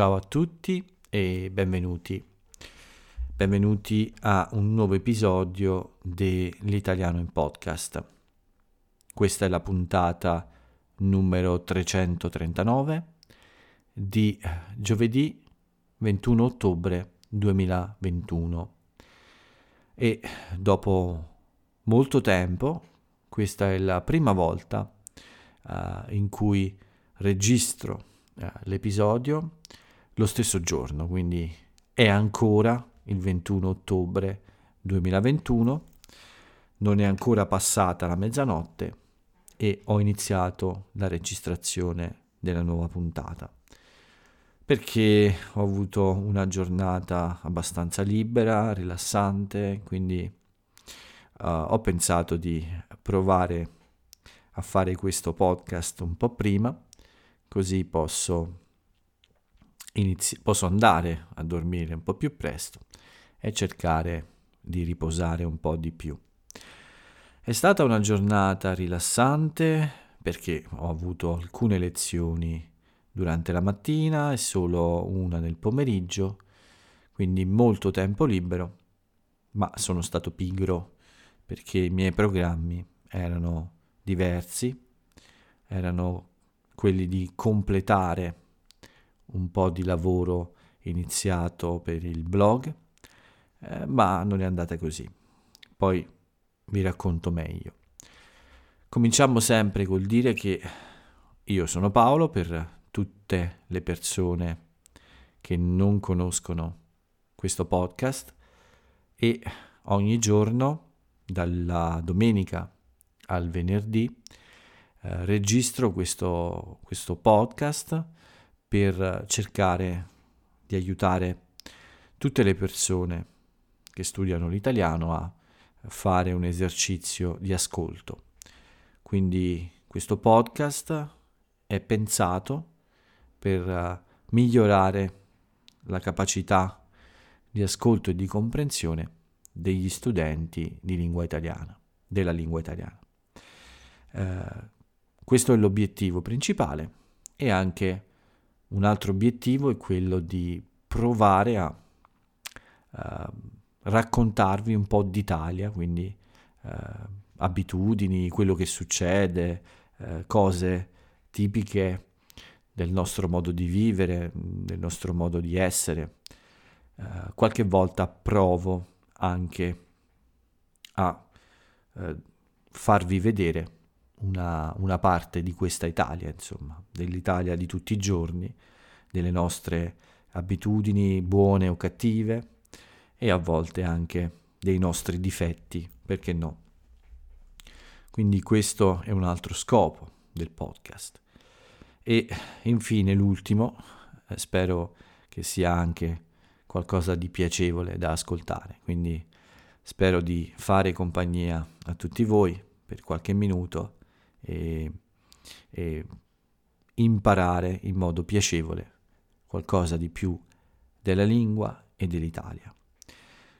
Ciao a tutti e benvenuti. Benvenuti a un nuovo episodio dell'Italiano in Podcast. Questa è la puntata numero 339 di giovedì 21 ottobre 2021 e dopo molto tempo questa è la prima volta uh, in cui registro uh, l'episodio lo stesso giorno, quindi è ancora il 21 ottobre 2021, non è ancora passata la mezzanotte e ho iniziato la registrazione della nuova puntata. Perché ho avuto una giornata abbastanza libera, rilassante, quindi uh, ho pensato di provare a fare questo podcast un po' prima, così posso, inizi- posso andare a dormire un po' più presto e cercare di riposare un po' di più. È stata una giornata rilassante perché ho avuto alcune lezioni durante la mattina e solo una nel pomeriggio, quindi molto tempo libero, ma sono stato pigro perché i miei programmi erano diversi, erano quelli di completare un po' di lavoro iniziato per il blog, eh, ma non è andata così. Poi vi racconto meglio. Cominciamo sempre col dire che io sono Paolo per tutte le persone che non conoscono questo podcast e ogni giorno, dalla domenica al venerdì, eh, registro questo, questo podcast per cercare di aiutare tutte le persone che studiano l'italiano a fare un esercizio di ascolto. Quindi questo podcast è pensato per uh, migliorare la capacità di ascolto e di comprensione degli studenti di lingua italiana, della lingua italiana. Uh, questo è l'obiettivo principale e anche un altro obiettivo è quello di provare a uh, raccontarvi un po' d'Italia, quindi abitudini, quello che succede, cose tipiche del nostro modo di vivere, del nostro modo di essere. Uh, qualche volta provo anche a uh, farvi vedere una, una, parte di questa Italia, insomma, dell'Italia di tutti i giorni, delle nostre abitudini buone o cattive e a volte anche dei nostri difetti, perché no? Quindi questo è un altro scopo del podcast. E infine l'ultimo, eh, spero che sia anche qualcosa di piacevole da ascoltare, quindi spero di fare compagnia a tutti voi per qualche minuto e, e imparare in modo piacevole qualcosa di più della lingua e dell'Italia.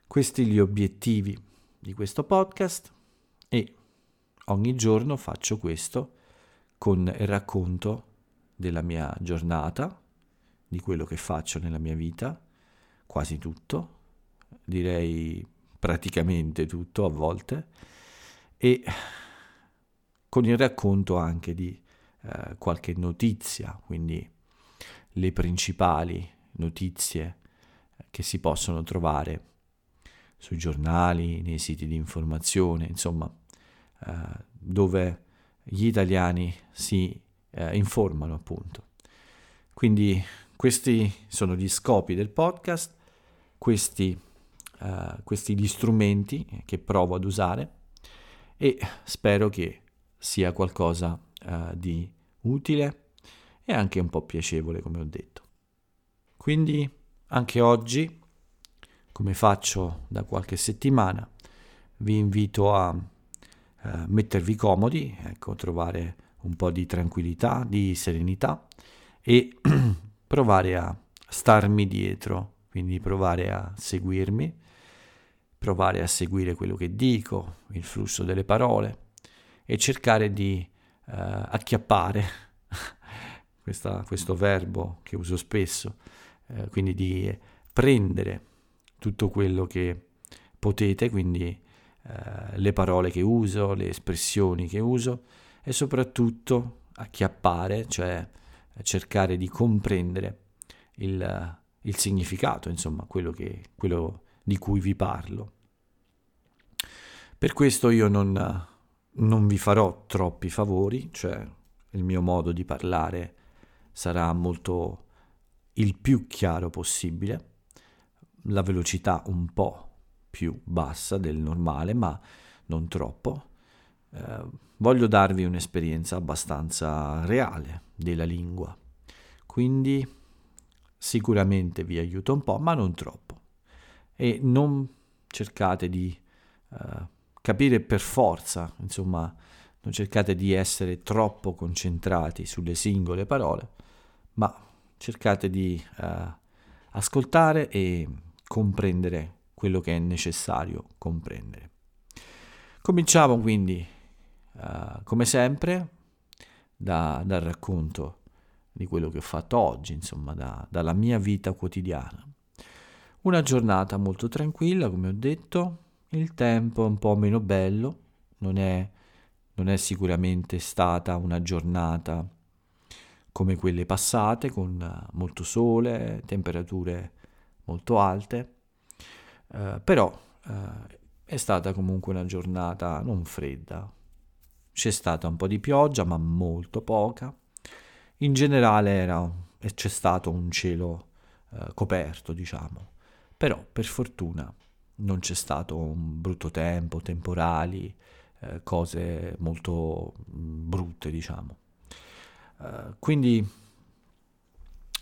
Questi gli obiettivi di questo podcast e ogni giorno faccio questo con il racconto della mia giornata, di quello che faccio nella mia vita, quasi tutto, direi praticamente tutto a volte, e con il racconto anche di eh, qualche notizia, quindi le principali notizie che si possono trovare sui giornali, nei siti di informazione, insomma, eh, dove gli italiani si eh, informano appunto. Quindi questi sono gli scopi del podcast, questi, eh, questi gli strumenti che provo ad usare e spero che sia qualcosa eh, di utile e anche un po' piacevole come ho detto. Quindi anche oggi, come faccio da qualche settimana, vi invito a eh, mettervi comodi, ecco, trovare un po' di tranquillità, di serenità e provare a starmi dietro, quindi provare a seguirmi, provare a seguire quello che dico, il flusso delle parole e cercare di uh, acchiappare questa, questo verbo che uso spesso, eh, quindi di prendere tutto quello che potete, quindi eh, le parole che uso, le espressioni che uso e soprattutto acchiappare, cioè cercare di comprendere il, il significato, insomma, quello, che, quello di cui vi parlo. Per questo io non, non vi farò troppi favori, cioè il mio modo di parlare sarà molto il più chiaro possibile, la velocità un po' più bassa del normale, ma non troppo. Eh, voglio darvi un'esperienza abbastanza reale della lingua, quindi sicuramente vi aiuta un po', ma non troppo. E non cercate di eh, capire per forza, insomma, non cercate di essere troppo concentrati sulle singole parole, ma cercate di eh, ascoltare e comprendere quello che è necessario comprendere. Cominciamo quindi, uh, come sempre, da, dal racconto di quello che ho fatto oggi, insomma, da, dalla mia vita quotidiana. Una giornata molto tranquilla, come ho detto, il tempo è un po' meno bello, non è, non è sicuramente stata una giornata come quelle passate, con molto sole, temperature molto alte, eh, però eh, è stata comunque una giornata non fredda. C'è stata un po' di pioggia, ma molto poca. In generale era, c'è stato un cielo eh, coperto, diciamo. Però per fortuna non c'è stato un brutto tempo, temporali, eh, cose molto mm, brutte, diciamo. Uh, quindi,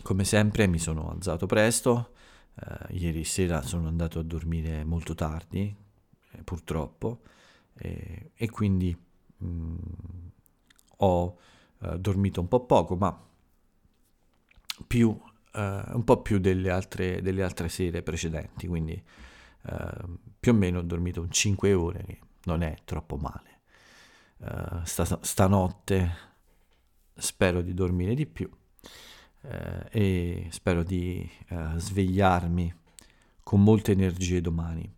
come sempre, mi sono alzato presto. Uh, ieri sera sono andato a dormire molto tardi, eh, purtroppo, e, quindi mh, mm, ho uh, dormito un po' poco, ma più, un po' più delle altre, delle altre sere precedenti. Quindi, più o meno ho dormito un 5 ore, che non è troppo male. Sta, stanotte spero di dormire di più eh, e spero di eh, svegliarmi con molte energie domani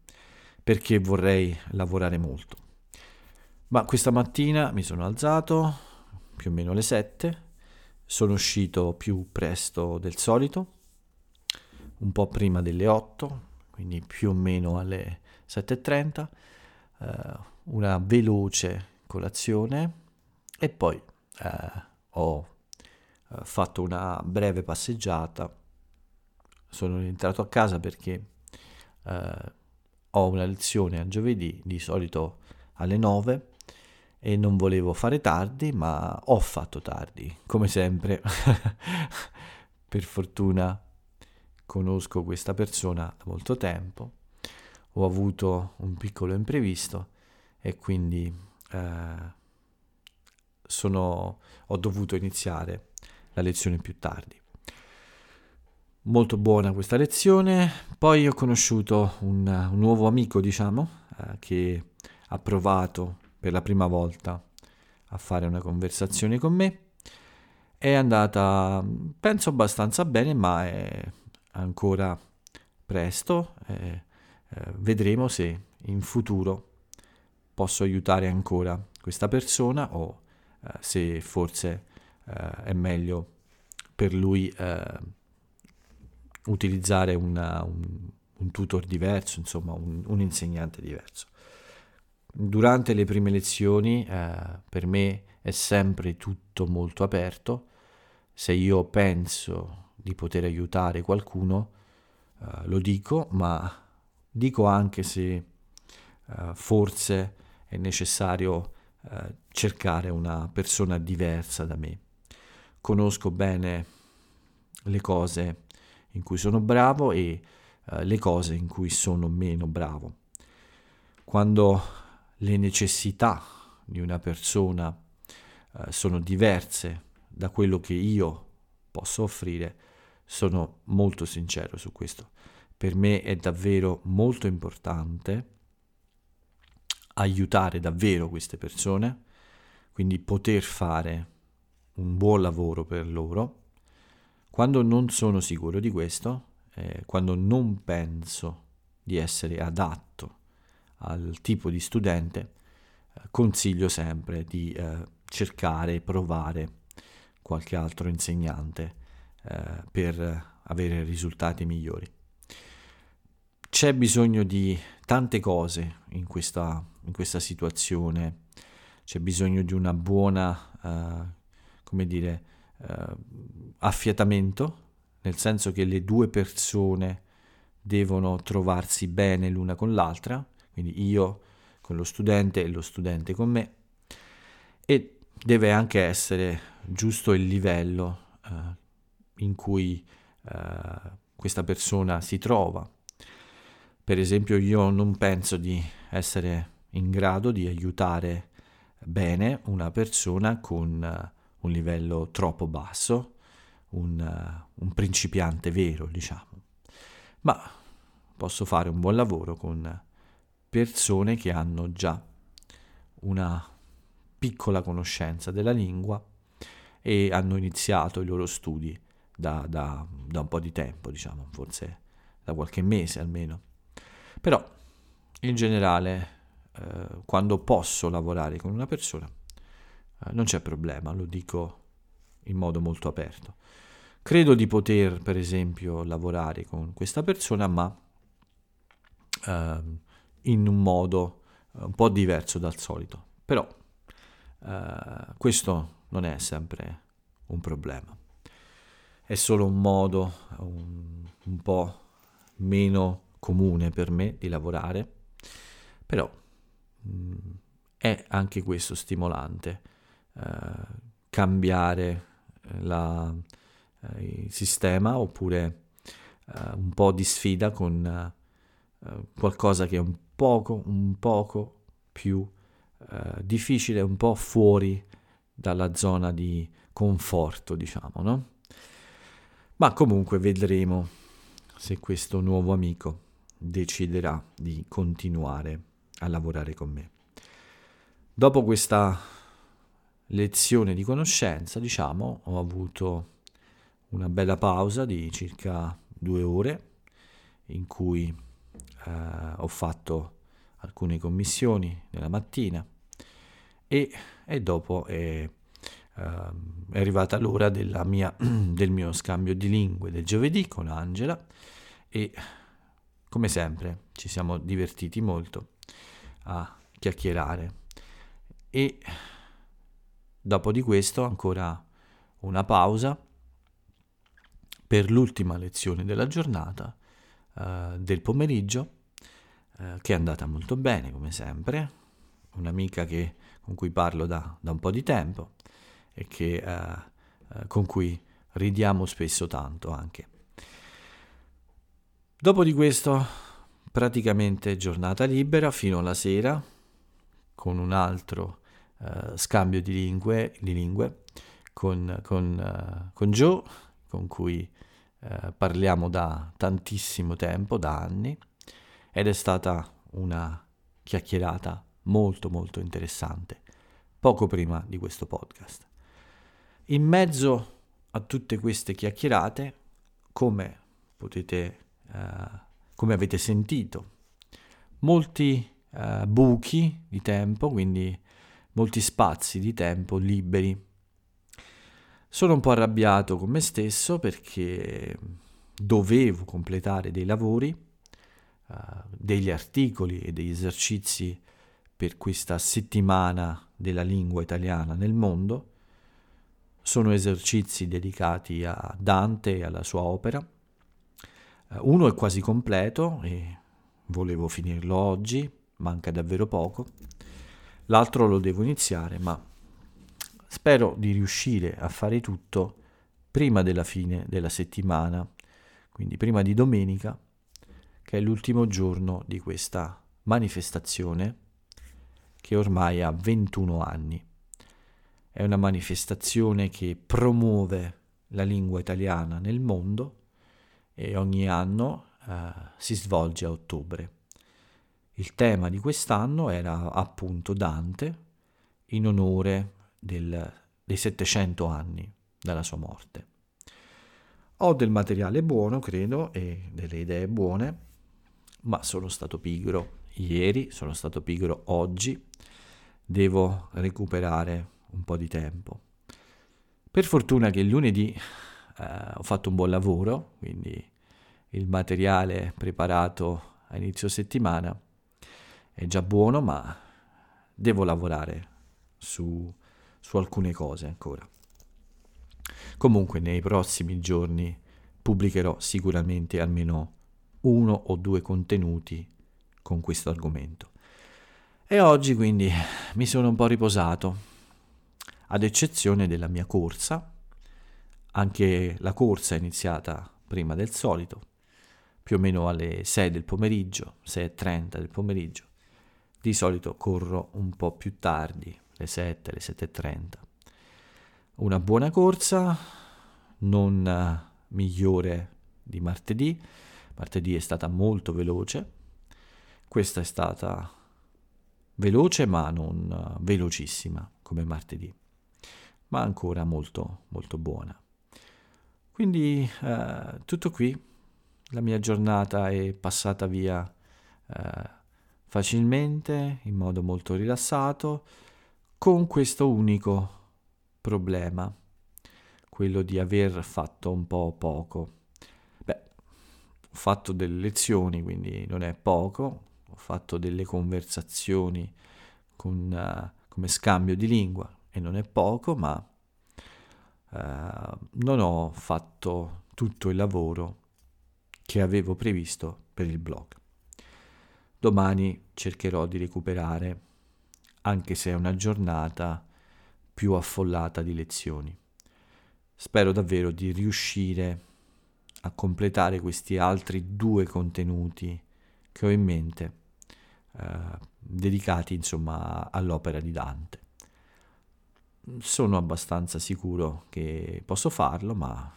perché vorrei lavorare molto. Ma questa mattina mi sono alzato più o meno alle 7, sono uscito più presto del solito, un po' prima delle 8, quindi più o meno alle 7.30, eh, una veloce colazione e poi eh, ho eh, fatto una breve passeggiata, sono rientrato a casa perché eh, ho una lezione a giovedì, di solito alle 9 e non volevo fare tardi, ma ho fatto tardi, come sempre. per fortuna conosco questa persona da molto tempo, ho avuto un piccolo imprevisto e quindi eh, sono, ho dovuto iniziare la lezione più tardi. Molto buona questa lezione. Poi ho conosciuto un, un nuovo amico, diciamo, eh, che ha provato per la prima volta a fare una conversazione con me. È andata, penso, abbastanza bene, ma è ancora presto. Eh, eh, vedremo se in futuro posso aiutare ancora questa persona o eh, se forse eh, è meglio per lui eh, utilizzare una, un, un, tutor diverso, insomma un, un, insegnante diverso. Durante le prime lezioni per me è sempre tutto molto aperto. Se io penso di poter aiutare qualcuno, Uh, lo dico, ma dico anche se uh, forse è necessario eh, cercare una persona diversa da me. Conosco bene le cose in cui sono bravo e eh, le cose in cui sono meno bravo. Quando le necessità di una persona eh, sono diverse da quello che io posso offrire, sono molto sincero su questo. Per me è davvero molto importante aiutare davvero queste persone, quindi poter fare un buon lavoro per loro, Quando non sono sicuro di questo, eh, quando non penso di essere adatto al tipo di studente, eh, consiglio sempre di eh, cercare provare qualche altro insegnante eh, per avere risultati migliori. C'è bisogno di tante cose in questa, in questa situazione, c'è bisogno di una buona, uh, come dire, uh, affiatamento, nel senso che le due persone devono trovarsi bene l'una con l'altra, quindi io con lo studente e lo studente con me, e deve anche essere giusto il livello uh, in cui questa persona si trova. Per esempio io non penso di essere in grado di aiutare bene una persona con uh, un livello troppo basso, un, uh, un, principiante vero, diciamo. Ma posso fare un buon lavoro con persone che hanno già una piccola conoscenza della lingua e hanno iniziato i loro studi da, da, da un po' di tempo, diciamo, forse da qualche mese almeno. Però in generale eh, quando posso lavorare con una persona eh, non c'è problema, lo dico in modo molto aperto. Credo di poter per esempio lavorare con questa persona ma eh, in un modo eh, un po' diverso dal solito, però eh, questo non è sempre un problema, è solo un modo un, un po' meno comune per me di lavorare, però mh, mm, è anche questo stimolante, eh, cambiare la, eh, il sistema oppure eh, un po' di sfida con eh, qualcosa che è un poco, un poco più eh, difficile, un po' fuori dalla zona di conforto, diciamo, no? Ma comunque vedremo se questo nuovo amico deciderà di continuare a lavorare con me. Dopo questa lezione di conoscenza, diciamo, ho avuto una bella pausa di circa due ore in cui eh, ho fatto alcune commissioni nella mattina e, e dopo è, uh, è, arrivata l'ora mia, del mio scambio di lingue del giovedì con Angela e come sempre ci siamo divertiti molto a chiacchierare. E dopo di questo ancora una pausa per l'ultima lezione della giornata uh, del pomeriggio uh, che è andata molto bene come sempre. Un'amica che, con cui parlo da, da, un po' di tempo e che, uh, con cui ridiamo spesso tanto anche Dopo di questo, praticamente giornata libera fino alla sera, con un altro uh, scambio di lingue, di lingue con, con, uh, con, Joe, con cui uh, parliamo da tantissimo tempo, da anni, ed è stata una chiacchierata molto molto interessante, poco prima di questo podcast. In mezzo a tutte queste chiacchierate, come potete eh, come avete sentito. Molti uh, buchi di tempo, quindi molti spazi di tempo liberi. Sono un po' arrabbiato con me stesso perché dovevo completare dei lavori, uh, degli articoli e degli esercizi per questa settimana della lingua italiana nel mondo. Sono esercizi dedicati a Dante e alla sua opera eh, uno è quasi completo e volevo finirlo oggi, manca davvero poco. L'altro lo devo iniziare, ma spero di riuscire a fare tutto prima della fine della settimana, quindi prima di domenica, che è l'ultimo giorno di questa manifestazione che ormai ha 21 anni. È una manifestazione che promuove la lingua italiana nel mondo e ogni anno eh, si svolge a ottobre. Il tema di quest'anno era appunto Dante in onore del, dei 700 anni dalla sua morte. Ho del materiale buono, credo, e delle idee buone, ma sono stato pigro ieri, sono stato pigro oggi, devo recuperare un po' di tempo. Per fortuna che lunedì eh, ho fatto un buon lavoro, quindi il materiale preparato a inizio settimana è già buono, ma devo lavorare su, su alcune cose ancora. Comunque nei prossimi giorni pubblicherò sicuramente almeno uno o due contenuti con questo argomento. E oggi quindi mi sono un po' riposato, ad eccezione della mia corsa. Anche la corsa è iniziata prima del solito, più o meno alle 6 del pomeriggio, 6.30 del pomeriggio. Di solito corro un po' più tardi, le 7, le 7.30. Una buona corsa, non migliore di martedì. Martedì è stata molto veloce. Questa è stata veloce ma non velocissima come martedì, ma ancora molto molto buona. Quindi eh, tutto qui la mia giornata è passata via eh, facilmente, in modo molto rilassato, con questo unico problema, quello di aver fatto un po' poco. Beh, ho fatto delle lezioni, quindi non è poco, ho fatto delle conversazioni con, uh, come scambio di lingua e non è poco, ma uh, non ho fatto tutto il lavoro che avevo previsto per il blog. Domani cercherò di recuperare, anche se è una giornata più affollata di lezioni. Spero davvero di riuscire a completare questi altri due contenuti che ho in mente, eh, dedicati insomma all'opera di Dante. Sono abbastanza sicuro che posso farlo, ma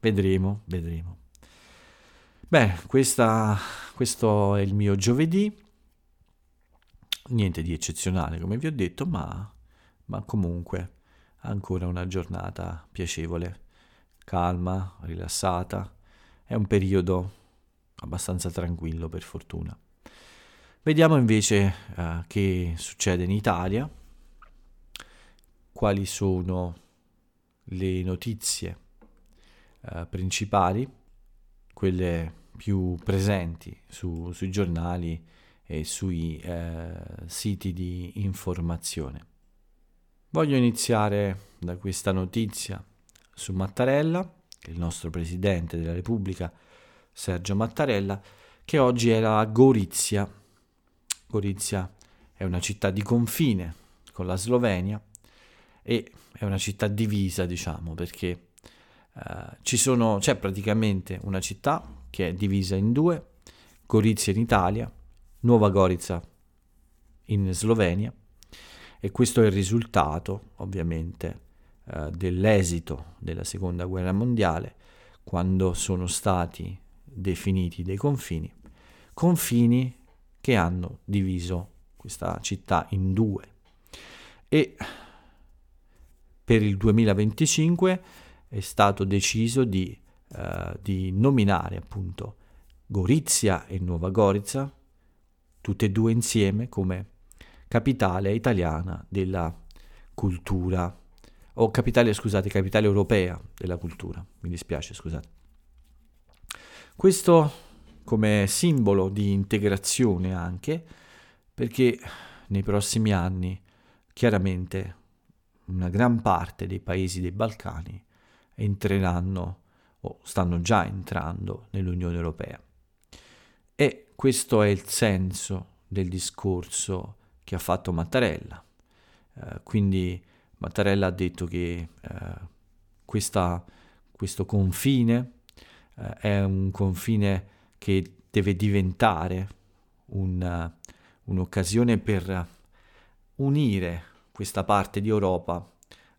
vedremo, vedremo. Beh, questa, questo è il mio giovedì, niente di eccezionale come vi ho detto, ma, ma comunque ancora una giornata piacevole, calma, rilassata, è un periodo abbastanza tranquillo per fortuna. Vediamo invece uh, che succede in Italia, quali sono le notizie uh, principali, quelle più presenti su, sui giornali e sui eh, siti di informazione. Voglio iniziare da questa notizia su Mattarella, il nostro Presidente della Repubblica, Sergio Mattarella, che oggi era a Gorizia. Gorizia è una città di confine con la Slovenia e è una città divisa, diciamo, perché uh, ci sono, c'è praticamente una città che è divisa in due, Gorizia in Italia, Nuova Gorica in Slovenia e questo è il risultato ovviamente eh, dell'esito della seconda guerra mondiale quando sono stati definiti dei confini, confini che hanno diviso questa città in due. E per il 2025 è stato deciso di eh, di nominare appunto Gorizia e Nuova Gorica, tutte e due insieme come capitale italiana della cultura, o capitale, scusate, capitale europea della cultura, mi dispiace, scusate. Questo come simbolo di integrazione anche, perché nei prossimi anni chiaramente una gran parte dei paesi dei Balcani entreranno o stanno già entrando nell'Unione Europea. E questo è il senso del discorso che ha fatto Mattarella. Eh, quindi Mattarella ha detto che eh, questa, questo confine eh, è un confine che deve diventare un, un'occasione per unire questa parte di Europa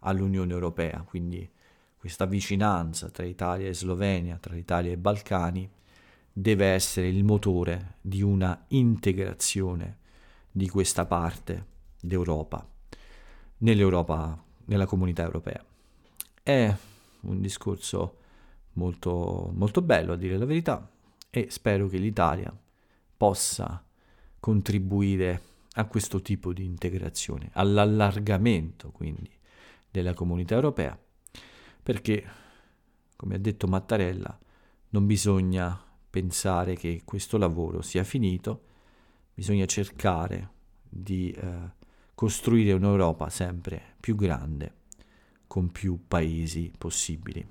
all'Unione Europea, quindi questa vicinanza tra Italia e Slovenia, tra l'Italia e Balcani, deve essere il motore di una integrazione di questa parte d'Europa nell'Europa, nella comunità europea. È un discorso molto, molto bello a dire la verità e spero che l'Italia possa contribuire a questo tipo di integrazione, all'allargamento quindi della comunità europea, perché, come ha detto Mattarella, non bisogna pensare che questo lavoro sia finito, bisogna cercare di eh, costruire un'Europa sempre più grande, con più paesi possibili.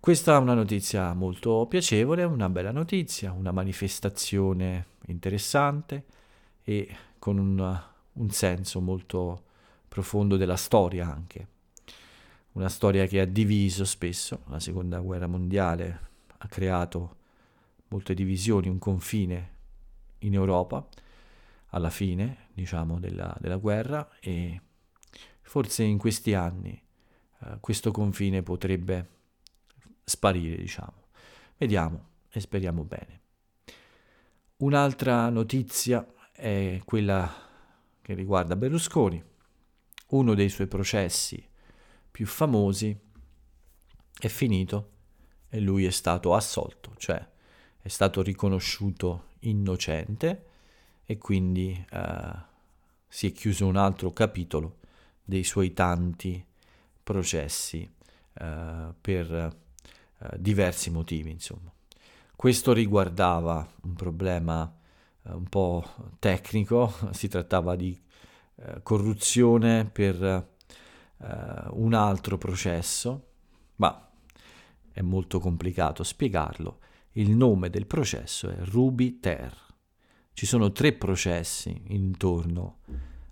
Questa è una notizia molto piacevole, una bella notizia, una manifestazione interessante e con un, un senso molto profondo della storia anche. Una storia che ha diviso spesso, la seconda guerra mondiale ha creato molte divisioni, un confine in Europa alla fine, diciamo, della, della guerra e forse in questi anni eh, questo confine potrebbe sparire, diciamo. Vediamo e speriamo bene. Un'altra notizia è quella che riguarda Berlusconi. Uno dei suoi processi più famosi è finito e lui è stato assolto, cioè è stato riconosciuto innocente e quindi eh, si è chiuso un altro capitolo dei suoi tanti processi eh, per eh, diversi motivi, insomma. Questo riguardava un problema un po' tecnico, si trattava di eh, corruzione per eh, un altro processo, ma è molto complicato spiegarlo. Il nome del processo è Ruby Ter. Ci sono tre processi intorno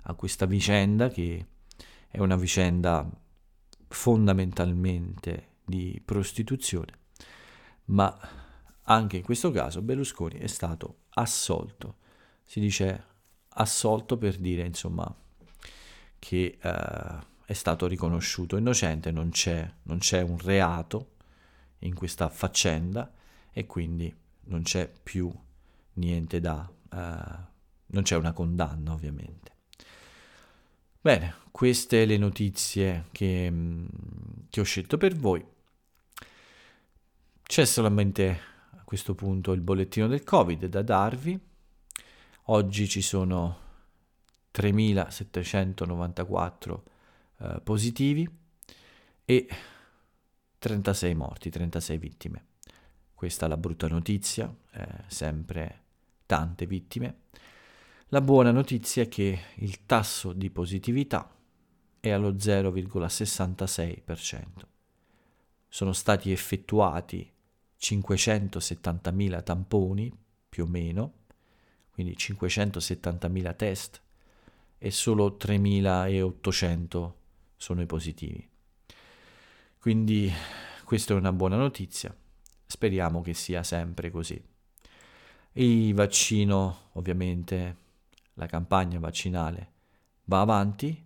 a questa vicenda che è una vicenda fondamentalmente di prostituzione, ma anche in questo caso Berlusconi è stato assolto. Si dice assolto per dire, insomma, che uh, è stato riconosciuto innocente, non c'è, non c'è un reato in questa faccenda e quindi non c'è più niente da... Uh, non c'è una condanna ovviamente. Bene, queste le notizie che, mm, che ho scelto per voi. C'è solamente questo punto il bollettino del Covid da darvi. Oggi ci sono 3.794 eh, positivi e 36 morti, 36 vittime. Questa è la brutta notizia, eh, sempre tante vittime. La buona notizia è che il tasso di positività è allo 0,66%. Sono stati effettuati 570.000 tamponi, più o meno, quindi 570.000 test, e solo 3.800 sono i positivi. Quindi questa è una buona notizia, speriamo che sia sempre così. Il vaccino ovviamente la campagna vaccinale va avanti,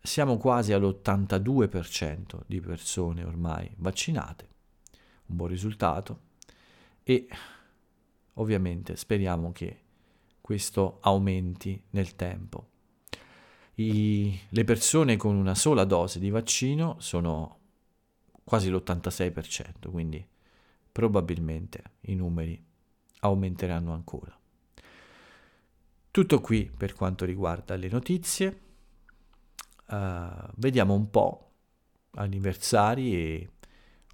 siamo quasi all'82% di persone ormai vaccinate, un buon risultato e ovviamente speriamo che questo aumenti nel tempo. I, le persone con una sola dose di vaccino sono quasi l'86%, quindi probabilmente i numeri aumenteranno ancora. Tutto qui per quanto riguarda le notizie. Uh, vediamo un po' anniversari e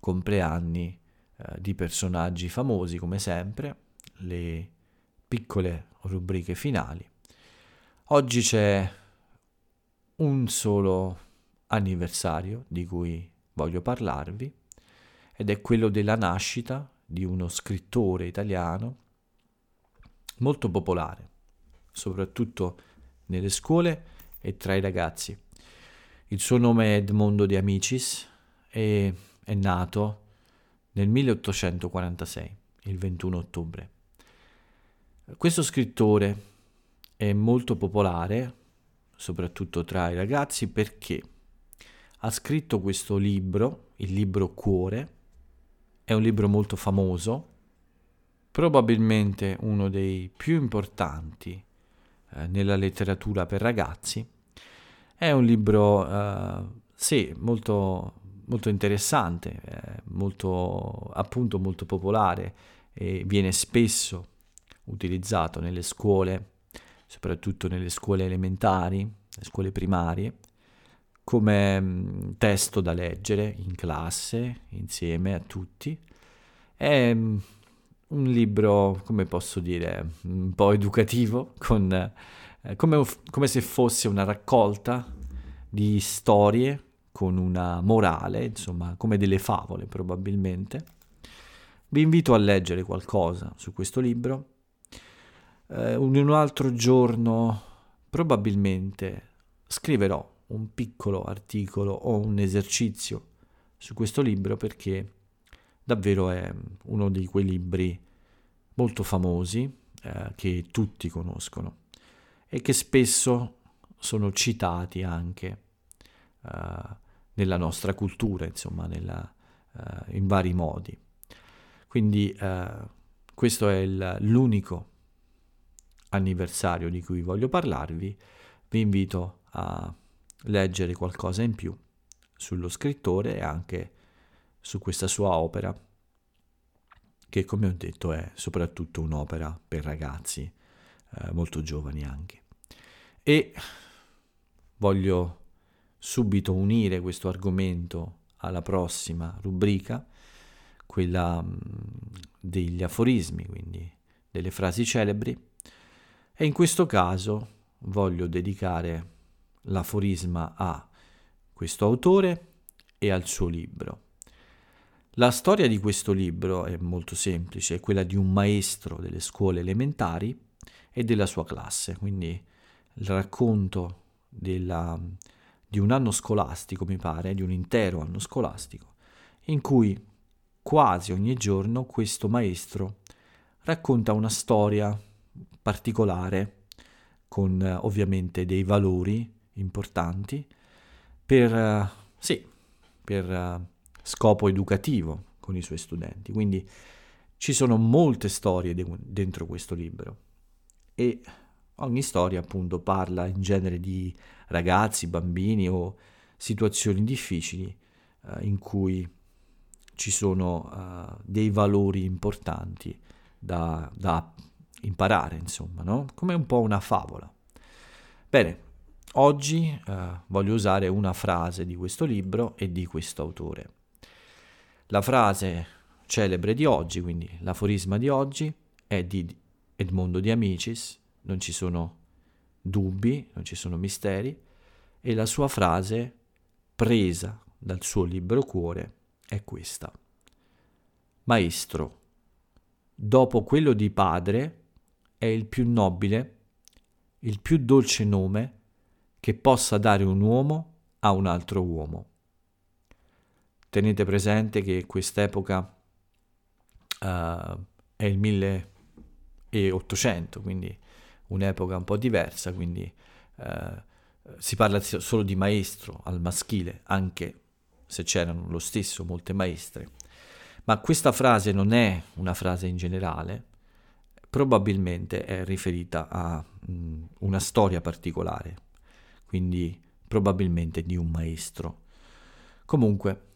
compleanni uh, di personaggi famosi come sempre, le piccole rubriche finali. Oggi c'è un solo anniversario di cui voglio parlarvi ed è quello della nascita di uno scrittore italiano molto popolare soprattutto nelle scuole e tra i ragazzi. Il suo nome è Edmondo de Amicis e è nato nel 1846, il 21 ottobre. Questo scrittore è molto popolare, soprattutto tra i ragazzi, perché ha scritto questo libro, il libro Cuore, è un libro molto famoso, probabilmente uno dei più importanti eh, nella letteratura per ragazzi. È un libro, eh, sì, molto molto interessante, eh, molto, appunto molto popolare e viene spesso utilizzato nelle scuole, soprattutto nelle scuole elementari, le scuole primarie, come mm, testo da leggere in classe insieme a tutti. È mm, un libro, come posso dire, un po' educativo, con, eh, come, come se fosse una raccolta di storie con una morale, insomma, come delle favole probabilmente. Vi invito a leggere qualcosa su questo libro. Eh, un altro giorno probabilmente scriverò un piccolo articolo o un esercizio su questo libro perché davvero è uno di quei libri molto famosi eh, che tutti conoscono e che spesso sono citati anche uh, nella nostra cultura, insomma, nella, uh, in vari modi. Quindi uh, questo è il, l'unico anniversario di cui voglio parlarvi. Vi invito a leggere qualcosa in più sullo scrittore e anche su questa sua opera, che come ho detto è soprattutto un'opera per ragazzi eh, molto giovani anche. E voglio subito unire questo argomento alla prossima rubrica, quella mm, degli aforismi, quindi delle frasi celebri, e in questo caso voglio dedicare l'aforisma a questo autore e al suo libro. La storia di questo libro è molto semplice, è quella di un maestro delle scuole elementari e della sua classe, quindi il racconto della, di un anno scolastico, mi pare, di un intero anno scolastico, in cui quasi ogni giorno questo maestro racconta una storia particolare con ovviamente dei valori importanti per, sì, per scopo educativo con i suoi studenti. Quindi ci sono molte storie de- dentro questo libro e ogni storia appunto parla in genere di ragazzi, bambini o situazioni difficili eh, in cui ci sono uh, dei valori importanti da, da imparare, insomma, no? Come un po' una favola. Bene, oggi uh, voglio usare una frase di questo libro e di questo autore. La frase celebre di oggi, quindi l'aforisma di oggi, è di Edmondo di Amicis, non ci sono dubbi, non ci sono misteri, e la sua frase presa dal suo libero cuore è questa. Maestro, dopo quello di padre, è il più nobile, il più dolce nome che possa dare un uomo a un altro uomo. Tenete presente che quest'epoca uh, è il 1800, quindi un'epoca un po' diversa, quindi eh, si parla solo di maestro al maschile, anche se c'erano lo stesso molte maestre. Ma questa frase non è una frase in generale, probabilmente è riferita a mh, una storia particolare, quindi probabilmente di un maestro. Comunque,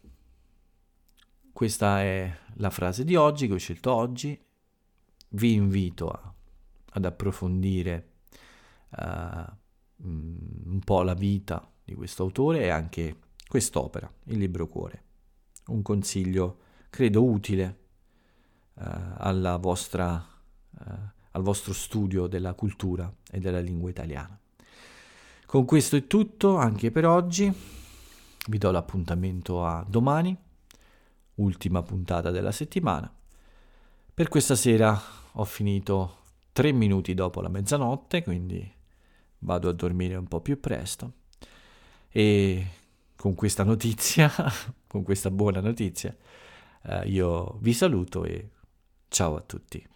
questa è la frase di oggi che ho scelto oggi. Vi invito a ad approfondire uh, un po' la vita di questo autore e anche quest'opera, il libro cuore. Un consiglio, credo, utile uh, vostra, uh, al vostro studio della cultura e della lingua italiana. Con questo è tutto anche per oggi. Vi do l'appuntamento a domani, ultima puntata della settimana. Per questa sera ho finito tre minuti dopo la mezzanotte, quindi vado a dormire un po' più presto. E con questa notizia, con questa buona notizia, eh, io vi saluto e ciao a tutti.